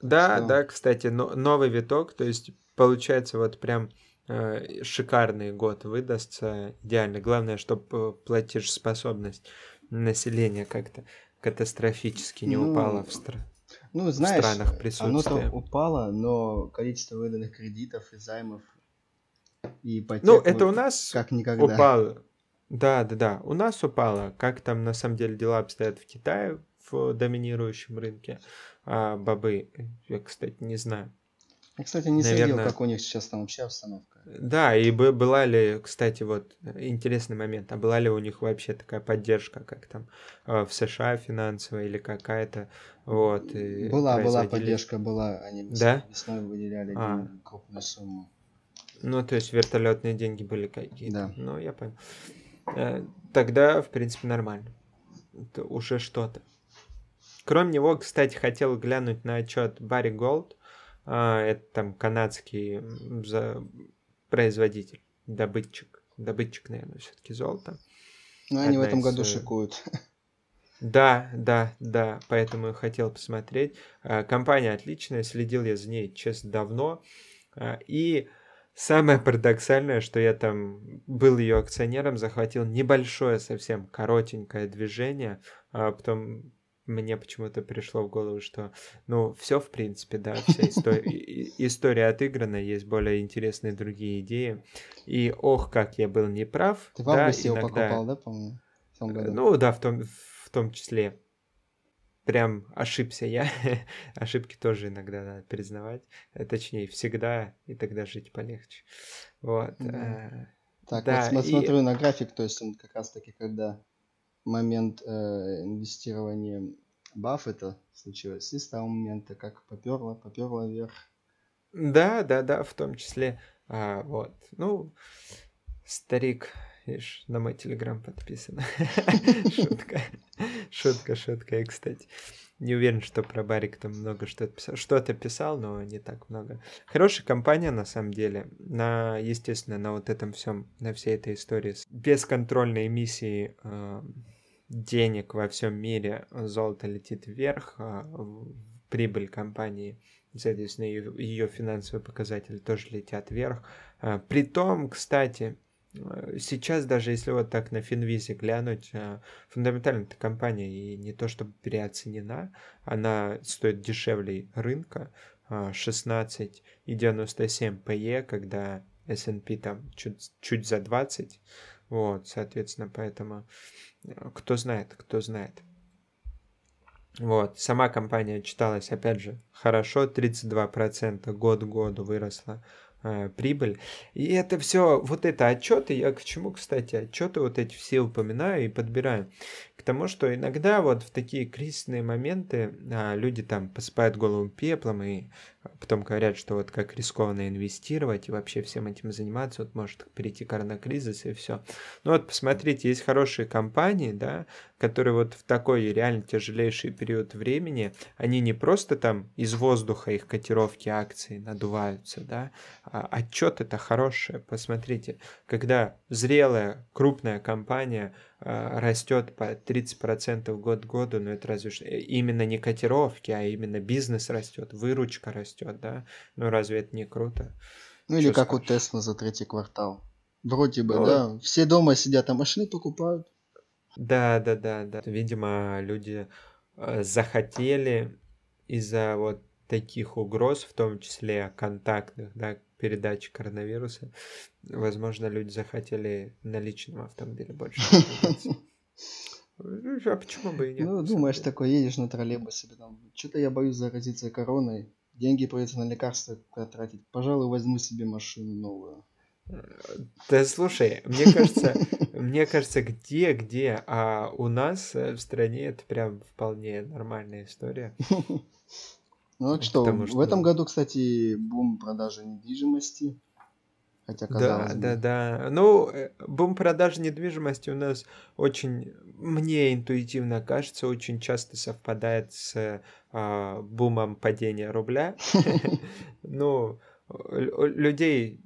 Да, что... да, кстати, но, новый виток, то есть получается вот прям э, шикарный год выдастся, идеально. Главное, чтобы платежеспособность населения как-то катастрофически не ну, упала в, стра... ну, знаешь, в странах присутствия. Оно-то упало, но количество выданных кредитов и займов и ипотек... Ну, это у нас как никогда. упало. Да, да, да. У нас упало. Как там на самом деле дела обстоят в Китае, в доминирующем рынке а, бобы. Я, кстати, не знаю. Я, кстати, не Наверное... следил, как у них сейчас там вообще обстановка. Да, и была ли, кстати, вот интересный момент, а была ли у них вообще такая поддержка, как там э, в США финансовая или какая-то, вот. Была, была поддержка, была, они да? весной выделяли а. крупную сумму. Ну, то есть вертолетные деньги были какие-то. Да. Ну, я понял. Э, тогда, в принципе, нормально. Это уже что-то. Кроме него, кстати, хотел глянуть на отчет Барри Голд. А, это там канадский производитель, добытчик. Добытчик, наверное, все-таки золото. Ну, они в этом из... году э, шикуют. Да, да, да, поэтому хотел посмотреть. А, компания отличная, следил я за ней, честно, давно. А, и самое парадоксальное, что я там был ее акционером, захватил небольшое совсем коротенькое движение, а потом мне почему-то пришло в голову, что, ну, все в принципе, да, вся история, история отыграна, есть более интересные другие идеи. И ох, как я был неправ. Ты в августе да, иногда... его покупал, да, по-моему? Ну да, в том, в том числе. Прям ошибся я. Ошибки тоже иногда надо признавать. Э, точнее, всегда, и тогда жить полегче. Вот. Да. Так, да, вот смотрю и... на график, то есть он как раз таки, когда момент э, инвестирования Баффета случилось, и с того момента, как поперло, поперло вверх. Да, да, да, в том числе. А, вот. Ну, старик, видишь, на мой телеграм подписан. Шутка. Шутка, шутка. И, кстати, не уверен, что про Барик там много что-то писал. Что-то писал, но не так много. Хорошая компания, на самом деле. На, естественно, на вот этом всем, на всей этой истории. Без контрольной эмиссии э, денег во всем мире, золото летит вверх, а прибыль компании, соответственно, ее, ее финансовые показатели тоже летят вверх. А, притом, кстати, э, сейчас даже если вот так на Финвизе глянуть, а, фундаментально эта компания и не то чтобы переоценена, она стоит дешевле рынка, 16,97 PE, когда S&P там чуть, чуть за 20, вот, соответственно, поэтому кто знает, кто знает. Вот, сама компания читалась, опять же, хорошо, 32% год к году выросла э, прибыль. И это все, вот это отчеты, я к чему, кстати, отчеты вот эти все упоминаю и подбираю. К тому, что иногда вот в такие кризисные моменты а, люди там посыпают голову пеплом и потом говорят, что вот как рискованно инвестировать и вообще всем этим заниматься, вот может перейти коронакризис и все. Ну вот посмотрите, есть хорошие компании, да, которые вот в такой реально тяжелейший период времени, они не просто там из воздуха их котировки акций надуваются, да, а отчет это хорошее, посмотрите, когда зрелая крупная компания растет по 30% год к году, но это разве что именно не котировки, а именно бизнес растет, выручка растет, да, ну разве это не круто? Ну или как у Тесла за третий квартал. Вроде бы, ну, да, все дома сидят, а машины покупают. Да, да, да, да. Видимо, люди э, захотели из-за вот таких угроз, в том числе контактных, да, передачи коронавируса, возможно, люди захотели на личном автомобиле больше. А почему бы и нет? Ну, думаешь, такой едешь на троллейбусе, там, что-то я боюсь заразиться короной, деньги придется на лекарства тратить, пожалуй, возьму себе машину новую. Да слушай, мне кажется, мне кажется, где-где, а у нас э, в стране это прям вполне нормальная история. Ну вот что, в этом году, кстати, бум продажи недвижимости. Хотя, да, бы. да, да. Ну, э, бум продажи недвижимости у нас очень, мне интуитивно кажется, очень часто совпадает с а, бумом падения рубля. Ну, людей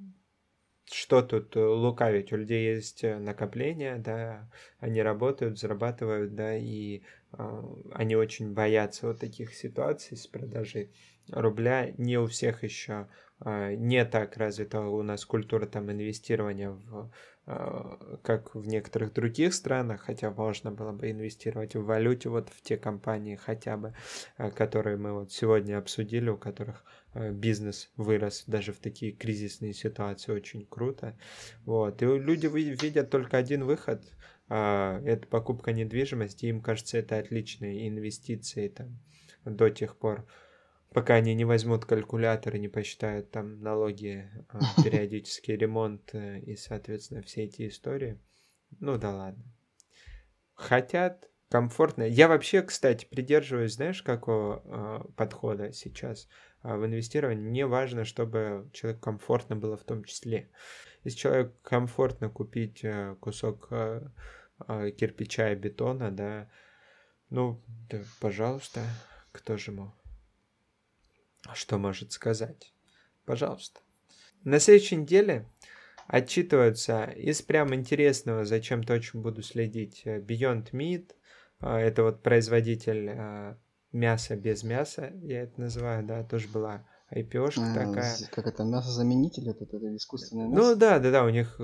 что тут э, лукавить? У людей есть э, накопления, да, они работают, зарабатывают, да, и э, они очень боятся вот таких ситуаций с продажей рубля. Не у всех еще э, не так развита у нас культура там инвестирования в э, как в некоторых других странах, хотя можно было бы инвестировать в валюте, вот в те компании хотя бы, э, которые мы вот сегодня обсудили, у которых бизнес вырос даже в такие кризисные ситуации очень круто. Вот. И люди видят только один выход, а, это покупка недвижимости, им кажется это отличные инвестиции там до тех пор, пока они не возьмут калькулятор и не посчитают там налоги, э, периодический ремонт э, и, соответственно, все эти истории. Ну да ладно. Хотят, комфортно. Я вообще, кстати, придерживаюсь, знаешь, какого э, подхода сейчас э, в инвестировании. Мне важно, чтобы человеку комфортно было в том числе. Если человеку комфортно купить э, кусок э, э, кирпича и бетона, да, ну, да, пожалуйста, кто же ему что может сказать? Пожалуйста. На следующей неделе отчитываются из прям интересного, зачем-то очень буду следить, Beyond Meat. А, это вот производитель мяса без мяса, я это называю, да, тоже была IPO-шка а, такая. Как это, мясозаменитель, это, это искусственное мясо? Ну да, да, да, у них э,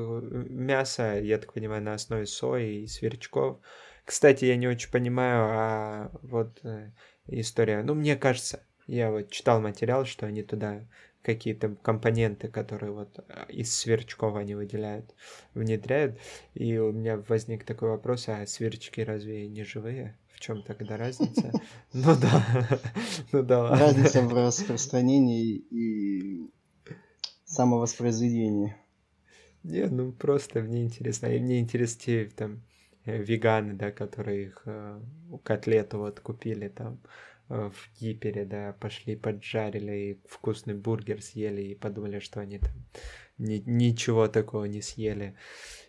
мясо, я так понимаю, на основе сои и сверчков. Кстати, я не очень понимаю, а вот э, история, ну мне кажется, я вот читал материал, что они туда какие-то компоненты, которые вот а, из сверчков они выделяют, внедряют. И у меня возник такой вопрос, а сверчки разве не живые? В чем тогда разница? Ну да, ну да. Разница в распространении и самовоспроизведении. Не, ну просто мне интересно. И мне интересно те там э, веганы, да, которые их э, котлету вот купили там Э, в Кипере, да, пошли поджарили и вкусный бургер съели и подумали, что они там ни, ничего такого не съели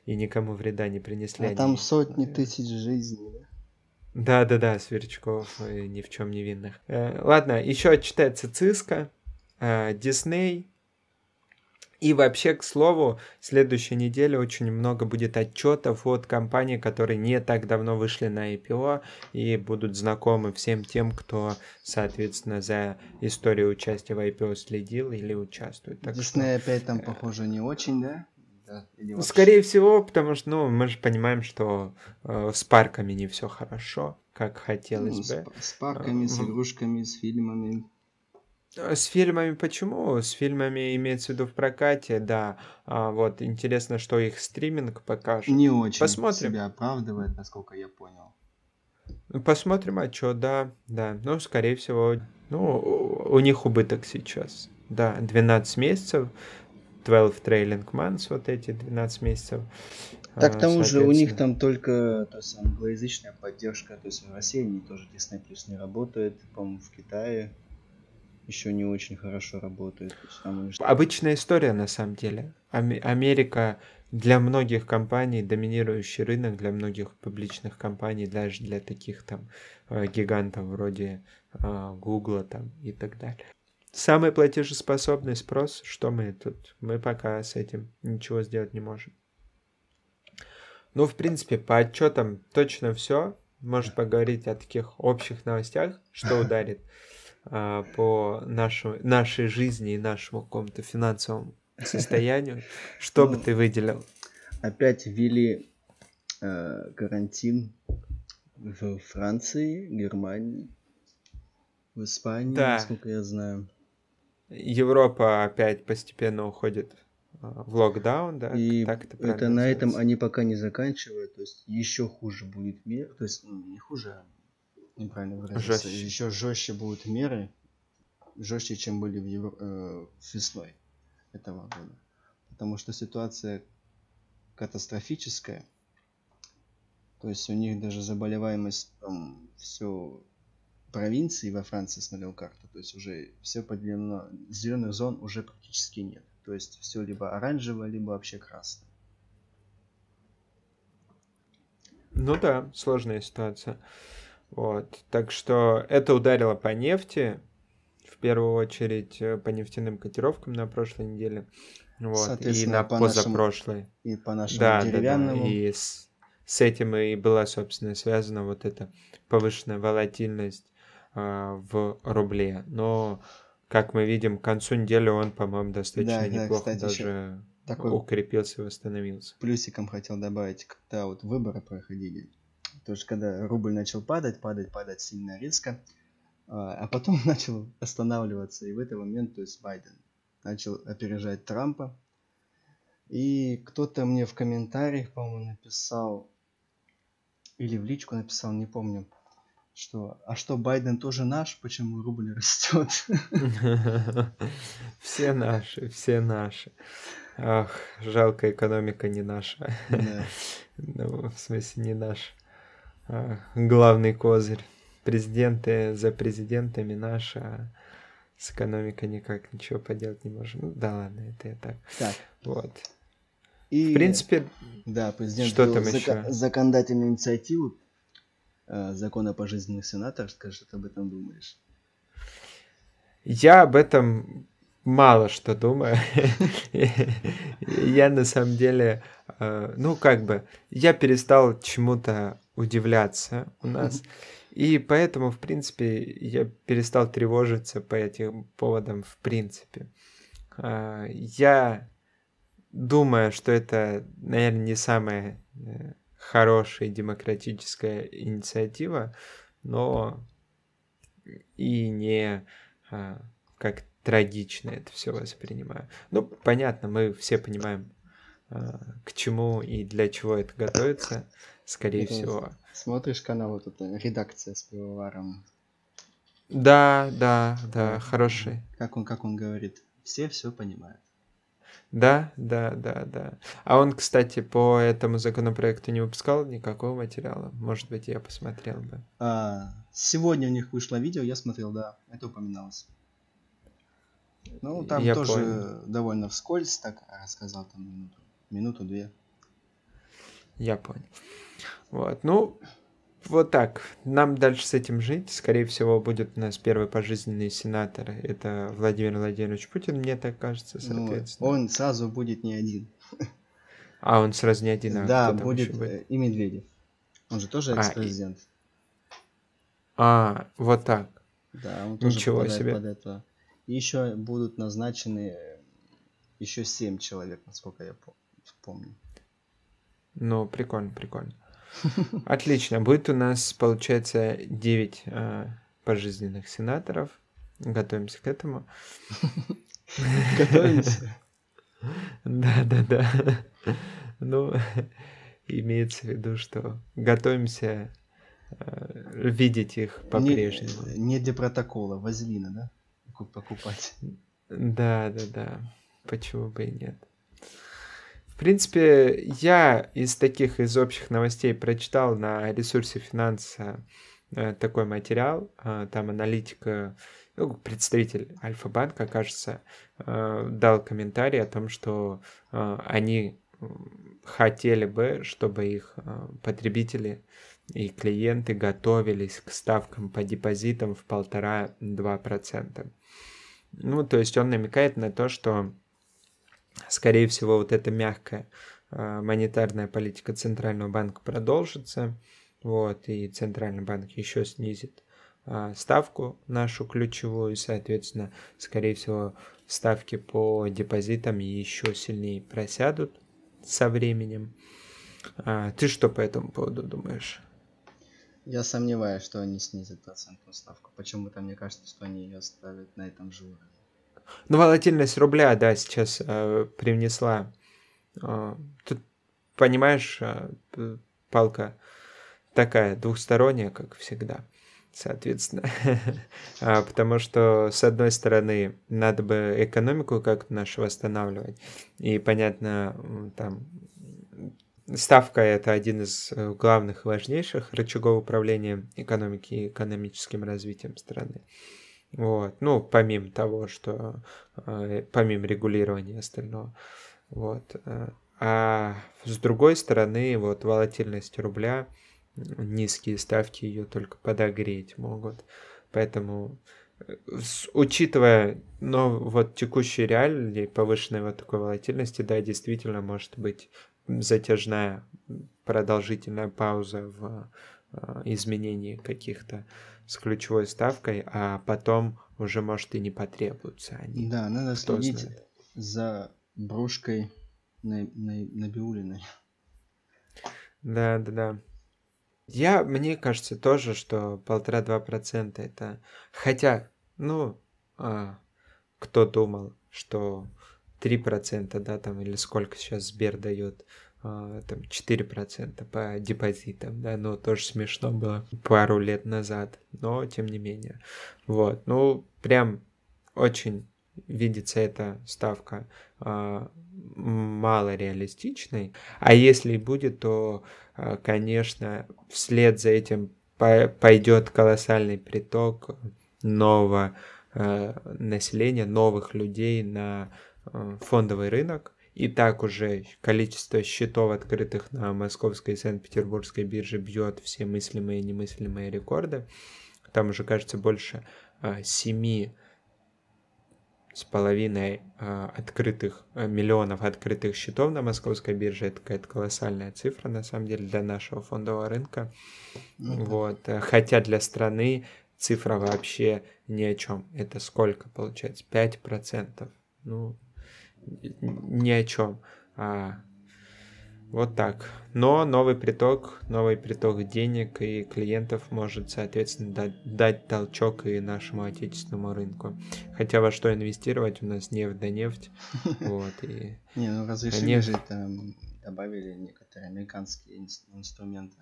и никому вреда не принесли. А они... там сотни тысяч жизней, да? Да, да, да, сверчков ни в чем не винных. Э, ладно, еще отчитается Циска, Дисней, и вообще, к слову, следующей неделе очень много будет отчетов от компаний, которые не так давно вышли на IPO и будут знакомы всем тем, кто, соответственно, за историю участия в IPO следил или участвует. Так Disney что... опять там, похоже, не очень, да? Да, Скорее всего, потому что, ну, мы же понимаем, что э, с парками не все хорошо, как хотелось ну, бы. С, с парками, с игрушками, с фильмами. Э, с фильмами почему? С фильмами имеется в виду в прокате, да. А, вот интересно, что их стриминг покажет. Не очень Посмотрим. себя оправдывает, насколько я понял. Ну, посмотрим отчет, да, да. Ну, скорее всего, ну, у них убыток сейчас. Да, 12 месяцев, 12 trailing months, вот эти 12 месяцев. Так к тому же у них там только то есть, англоязычная поддержка, то есть в России они тоже Disney Plus не работает, по-моему, в Китае еще не очень хорошо работает. Самые... Обычная история на самом деле. Америка для многих компаний доминирующий рынок, для многих публичных компаний, даже для таких там э, гигантов вроде Гугла там и так далее. Самый платежеспособный спрос, что мы тут? Мы пока с этим ничего сделать не можем. Ну, в принципе, по отчетам точно все. Может поговорить о таких общих новостях, что ударит а, по нашу, нашей жизни и нашему какому-то финансовому состоянию, что бы ну, ты выделил? Опять ввели э, карантин в Франции, Германии, в Испании, да. насколько я знаю. Европа опять постепенно уходит а, в локдаун, да? И так это, это на этом они пока не заканчивают, то есть еще хуже будет мир, то есть ну, не хуже, а неправильно выразился, жестче. еще жестче будут меры, жестче, чем были в Евро... э, весной этого года. Потому что ситуация катастрофическая. То есть у них даже заболеваемость там все провинции во Франции смотрел карту. То есть уже все поделено, зеленых зон уже практически нет. То есть все либо оранжевое, либо вообще красное. Ну да, сложная ситуация. Вот. Так что это ударило по нефти, в первую очередь э, по нефтяным котировкам на прошлой неделе. Вот, и на по позапрошлой. Нашему, и по нашему да, деревянному. Да, да. И с, с этим и была, собственно, связана вот эта повышенная волатильность в рубле. Но, как мы видим, к концу недели он, по-моему, достаточно да, неплохо да, кстати, даже такой укрепился и восстановился. Плюсиком хотел добавить, когда вот выборы проходили, то есть, когда рубль начал падать, падать, падать сильно резко, а, а потом начал останавливаться. И в этот момент, то есть Байден начал опережать Трампа. И кто-то мне в комментариях, по-моему, написал, или в личку написал, не помню, что, а что, Байден тоже наш, почему рубль растет? Все наши, все наши. Ах, жалко, экономика не наша. Ну, в смысле, не наш. Главный козырь. Президенты за президентами наши, а с экономикой никак ничего поделать не можем. Ну, да ладно, это я так. Так. Вот. И, В принципе, да, президент что там еще? законодательную инициативу закон о пожизненных сенаторах. Скажи, что ты об этом думаешь? Я об этом мало что думаю. Я на самом деле, э, ну как бы, я перестал чему-то удивляться у нас. И поэтому, в принципе, я перестал тревожиться по этим поводам в принципе. А, Я думаю, что это, наверное, не самая э, хорошая демократическая инициатива, но и не а, как трагично это все воспринимаю. Ну, понятно, мы все понимаем, а, к чему и для чего это готовится, скорее Это всего. Смотришь канал, вот эта редакция с пивоваром. Да, да, да, хороший. Как он, как он говорит, все все понимают. Да, да, да, да. А он, кстати, по этому законопроекту не выпускал никакого материала. Может быть, я посмотрел бы. А, сегодня у них вышло видео, я смотрел, да, это упоминалось. Ну, там Я тоже понял. довольно вскользь так рассказал, там минуту, минуту-две. Я понял. Вот, ну, вот так. Нам дальше с этим жить. Скорее всего, будет у нас первый пожизненный сенатор. Это Владимир Владимирович Путин, мне так кажется, Ну, соответственно. он сразу будет не один. А, он сразу не один, а да, будет, еще э, и Медведев. Он же тоже А, и- экс-президент. А, вот так. Да, он тоже Ничего попадает себе. под это. И еще будут назначены э, еще семь человек, насколько я по- помню. Ну, прикольно, прикольно. Отлично. Будет у нас, получается, 9 пожизненных сенаторов. Готовимся к этому. Готовимся. Да, да, да. Ну, имеется в виду, что готовимся э, видеть их Не, по-прежнему. не для протокола, вазелина, да? Ку- Покупать. Да, да, да. Почему бы и нет? Принципе, я из таких, из общих новостей прочитал на ресурсе финанса э, такой материал. Э, Там аналитика, ну, представитель Альфа-банка, кажется, э, дал комментарий о том, что они хотели бы, чтобы их потребители и клиенты готовились к ставкам по депозитам в полтора-два процента. Ну, то есть он намекает на то, что, скорее всего, вот эта мягкая э, монетарная политика Центрального банка продолжится, вот, и Центральный банк еще снизит э, ставку нашу ключевую, и, соответственно, скорее всего, ставки по депозитам еще сильнее просядут со временем. А, ты что по этому поводу думаешь? Я сомневаюсь, что они снизят процентную ставку. Почему-то мне кажется, что они ее оставят на этом же уровне. Ну, волатильность рубля, да, сейчас э, привнесла. э, тут, понимаешь, э, палка такая двухсторонняя, как всегда, соответственно. А, Потому что, с одной стороны, надо бы экономику как-то нашу восстанавливать. И, понятно, там ставка это один из э, главных и важнейших рычагов управления экономики и экономическим развитием страны. Вот. Ну, помимо того, что э, помимо регулирования остального. Вот. э, А с другой стороны, вот волатильность рубля, низкие ставки ее только подогреть могут. Поэтому, э, учитывая, ну, вот текущие реалии повышенной вот такой волатильности, да, действительно может быть затяжная продолжительная пауза в изменении каких-то с ключевой ставкой, а потом уже, может, и не потребуются они. Да, надо Кто следить знает. за брушкой на, на, Набиулиной. Да, да, да. Я, мне кажется тоже, что полтора-два процента это... Хотя, ну, а, кто думал, что 3%, да, там, или сколько сейчас Сбер дает там 4% по депозитам, да, ну тоже смешно было пару лет назад, но тем не менее. Вот, ну прям очень видится эта ставка а, мало реалистичной, а если будет, то, а, конечно, вслед за этим пойдет колоссальный приток нового а, населения, новых людей на а, фондовый рынок, и так уже количество счетов, открытых на московской и Санкт-Петербургской бирже, бьет все мыслимые и немыслимые рекорды. Там уже, кажется, больше а, семи с половиной а, открытых а, миллионов открытых счетов на московской бирже. Это какая-то колоссальная цифра, на самом деле, для нашего фондового рынка. Ну, вот. Хотя для страны цифра вообще ни о чем. Это сколько получается? 5%. Ну, ни о чем. А, вот так. Но новый приток, новый приток денег и клиентов может, соответственно, дать, дать толчок и нашему отечественному рынку. Хотя во что инвестировать у нас нефть да нефть. Вот, и... Не, ну разрешили же там добавили некоторые американские инструменты.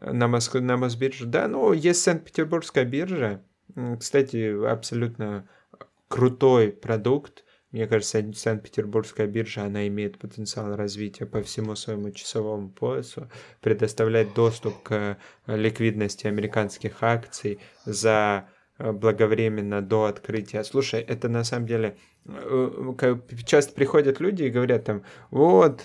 На, Моск... на Мосбирже? Да, ну, есть Санкт-Петербургская биржа. Кстати, абсолютно крутой продукт мне кажется, Санкт-Петербургская биржа, она имеет потенциал развития по всему своему часовому поясу, предоставлять доступ к э, ликвидности американских акций за э, благовременно до открытия. Слушай, это на самом деле э, часто приходят люди и говорят там, вот,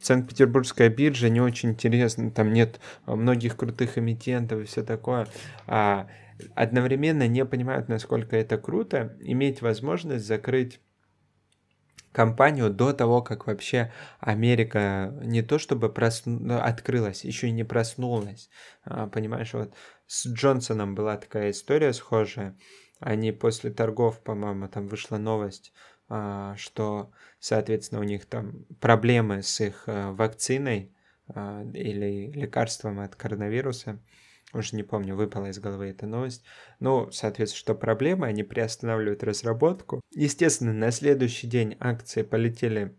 Санкт-Петербургская биржа не очень интересна, там нет многих крутых эмитентов и все такое. А одновременно не понимают, насколько это круто, иметь возможность закрыть компанию до того, как вообще Америка не то чтобы просну... Ну, открылась, еще и не проснулась. А, понимаешь, вот с Джонсоном была такая история схожая. Они после торгов, по-моему, там вышла новость, а, что, соответственно, у них там проблемы с их э, вакциной а, или лекарством от коронавируса уже не помню, выпала из головы эта новость. Ну, соответственно, что проблема, они приостанавливают разработку. Естественно, на следующий день акции полетели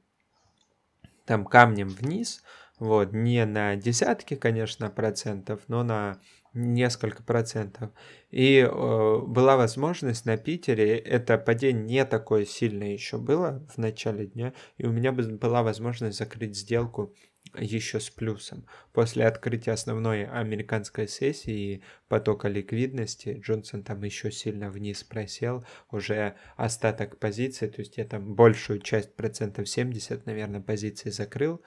там камнем вниз, вот, не на десятки, конечно, процентов, но на несколько процентов. И э, была возможность на Питере, это падение не такое сильное еще было в начале дня, и у меня была возможность закрыть сделку еще с плюсом. После открытия основной американской сессии потока ликвидности Джонсон там еще сильно вниз просел, уже остаток позиций, то есть я там большую часть, процентов 70, наверное, позиций закрыл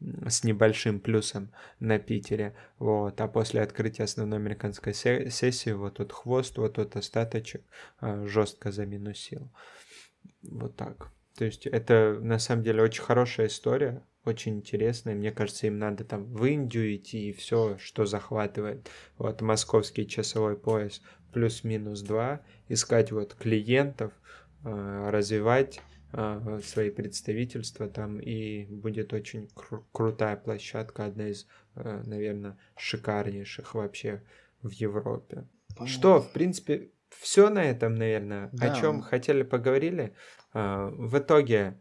с небольшим плюсом на Питере, вот, а после открытия основной американской сессии вот тот хвост, вот тот остаточек а, жестко заминусил. Вот так. То есть это на самом деле очень хорошая история, очень интересная. Мне кажется, им надо там в Индию идти и все, что захватывает. Вот московский часовой пояс плюс-минус 2. Искать вот клиентов, а, развивать а, свои представительства там, и будет очень кру- крутая площадка, одна из, а, наверное, шикарнейших вообще в Европе. Понятно. Что, в принципе, все на этом, наверное, да. о чем хотели поговорили. В итоге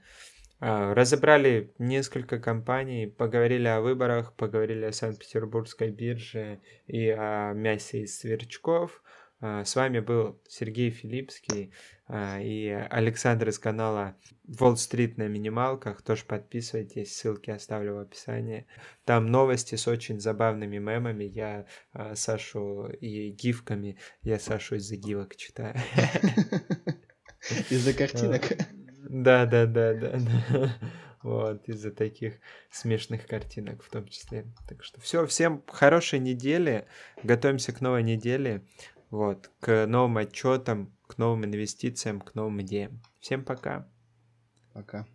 разобрали несколько компаний, поговорили о выборах, поговорили о Санкт-Петербургской бирже и о мясе из сверчков. А, с вами был Сергей Филипский а, и Александр из канала Wall Street на минималках. Тоже подписывайтесь, ссылки оставлю в описании. Там новости с очень забавными мемами. Я Сашу и гифками. Я Сашу из-за гивок читаю. Из-за картинок. Да, да, да, да. Вот, из-за таких смешных картинок в том числе. Так что все, всем хорошей недели. Готовимся к новой неделе. Вот, к новым отчетам, к новым инвестициям, к новым идеям. Всем пока. Пока.